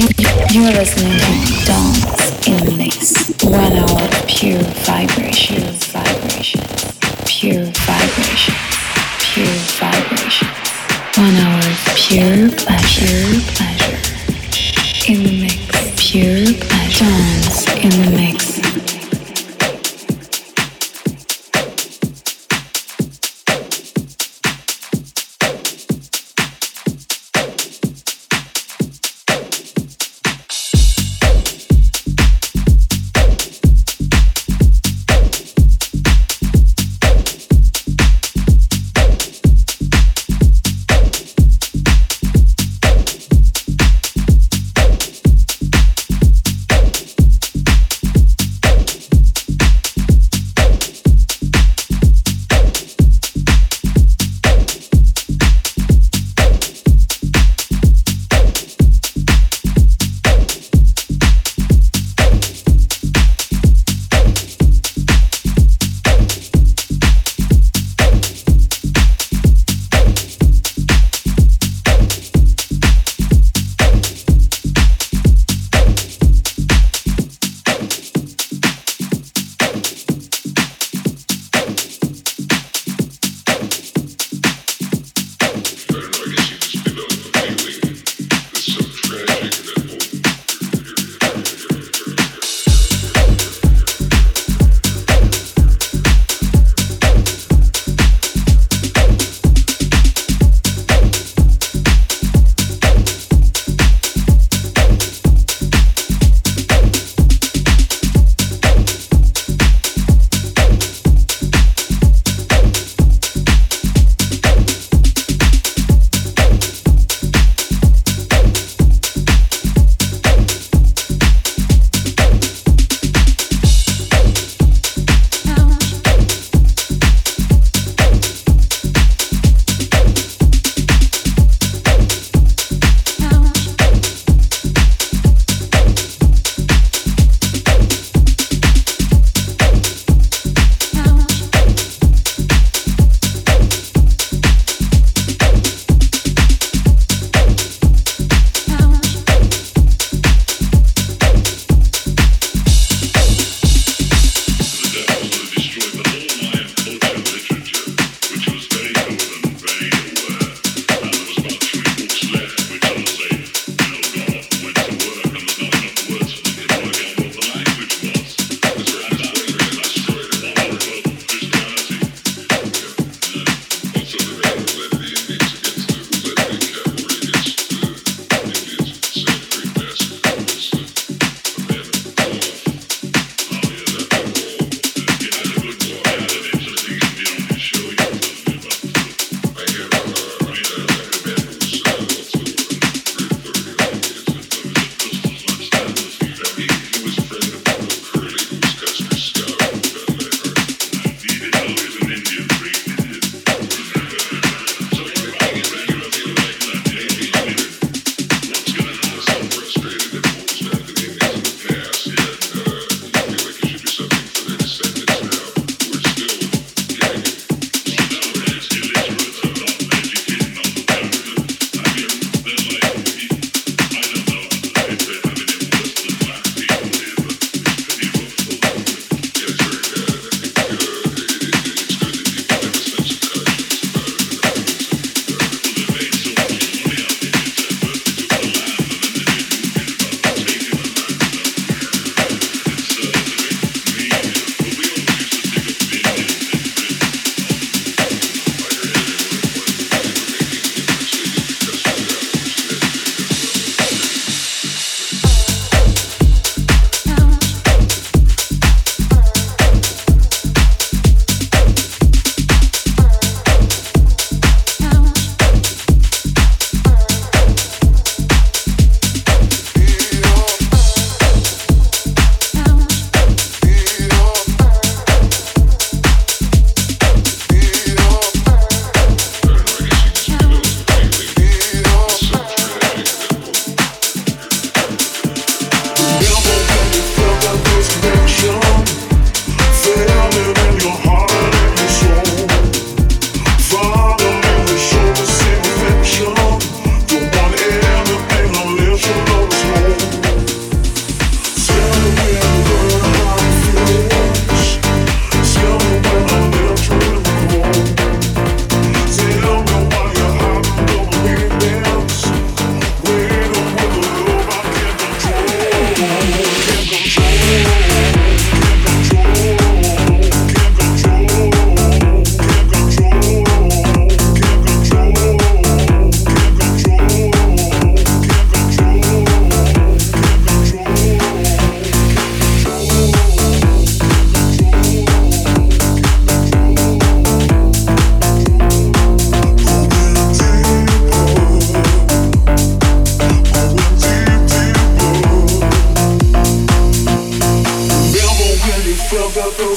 You're listening to Dance in the Mix. One hour pure vibration, vibration, pure vibration, pure vibration. One hour pure pleasure, pleasure. In the mix, pure pleasure. Dance in the mix.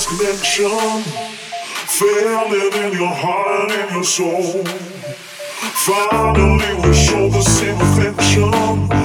lost connection, failing in your heart and your soul. Finally, we show the same affection.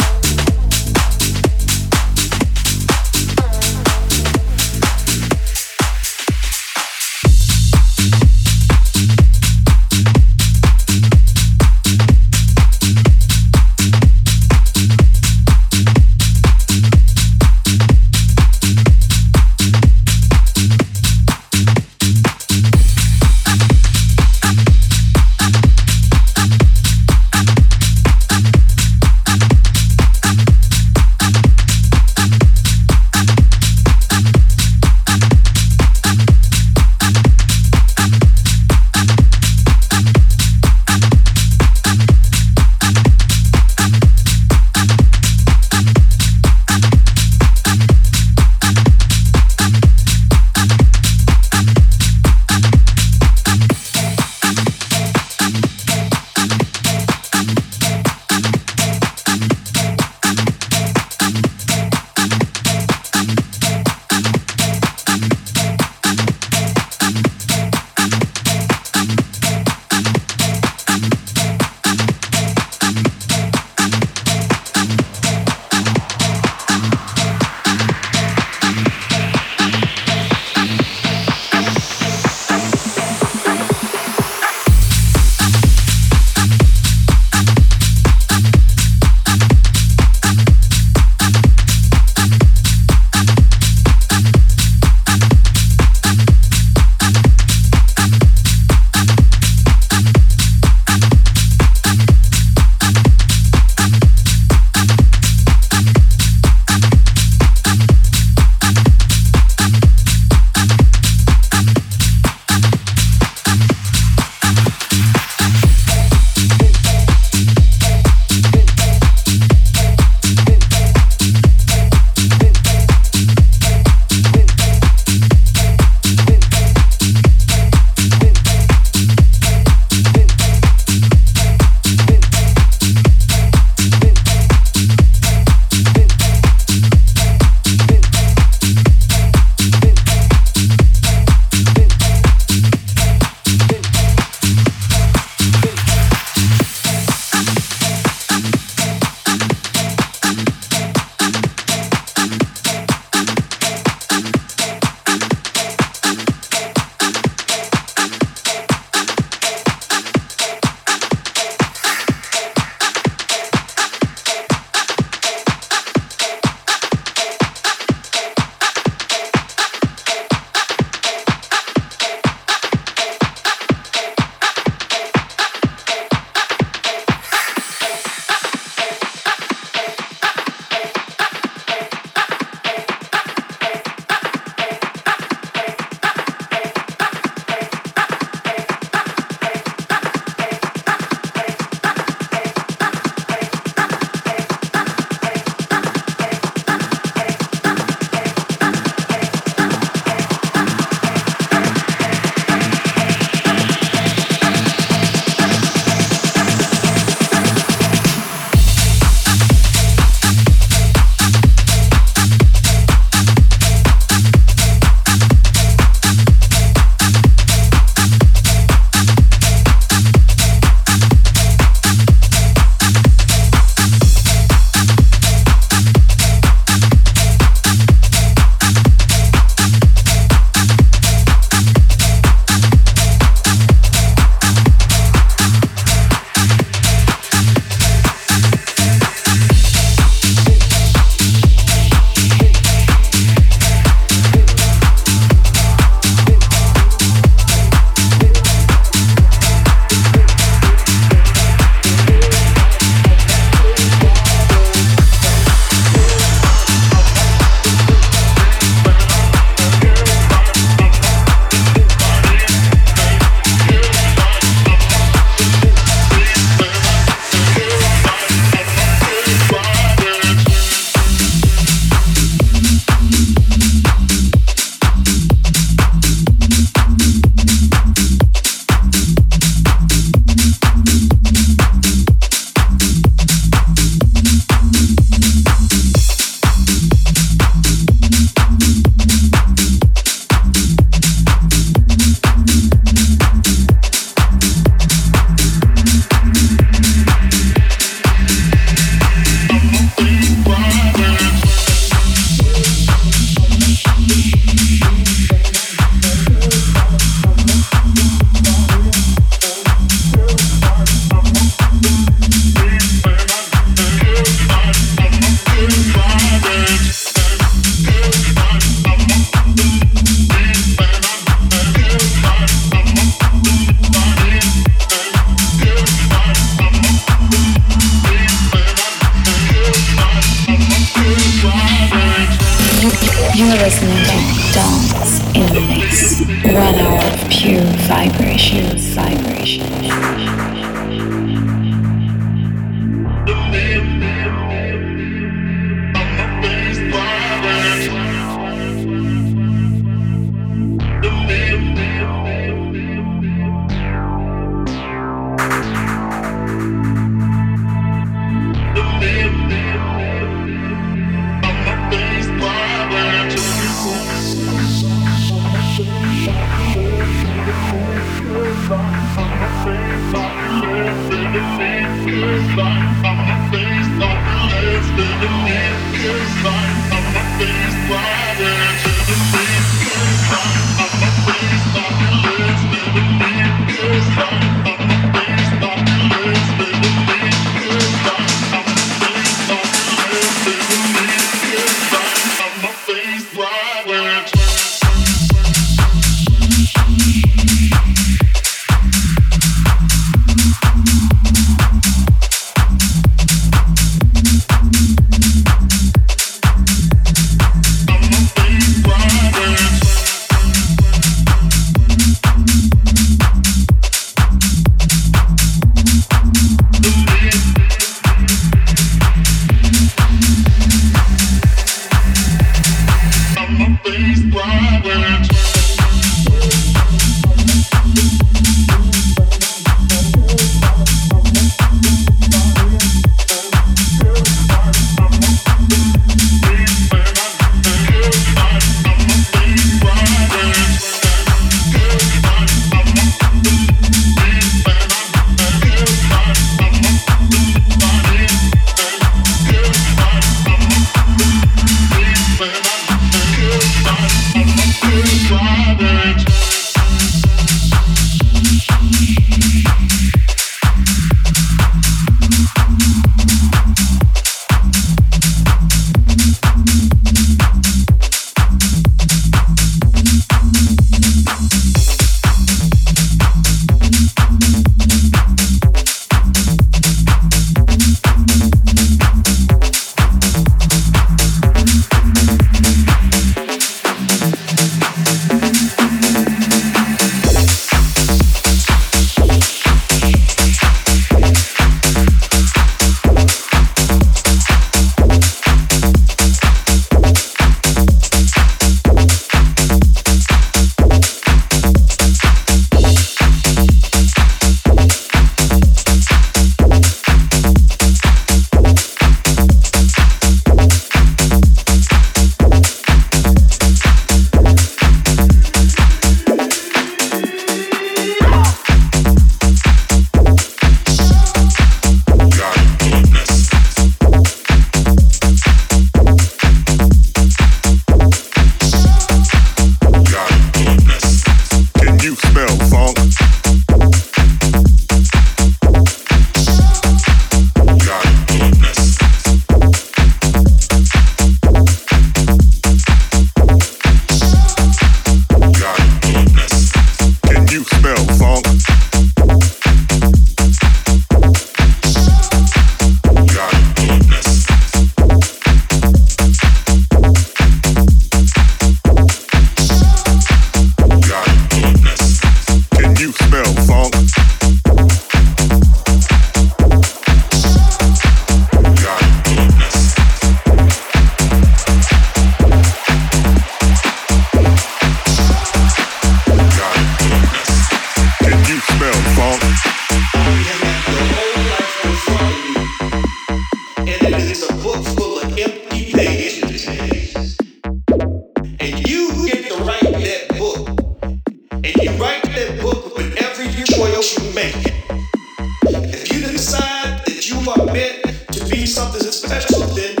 this is special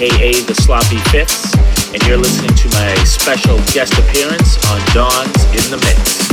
aka The Sloppy Fits, and you're listening to my special guest appearance on Dawn's in the Mix.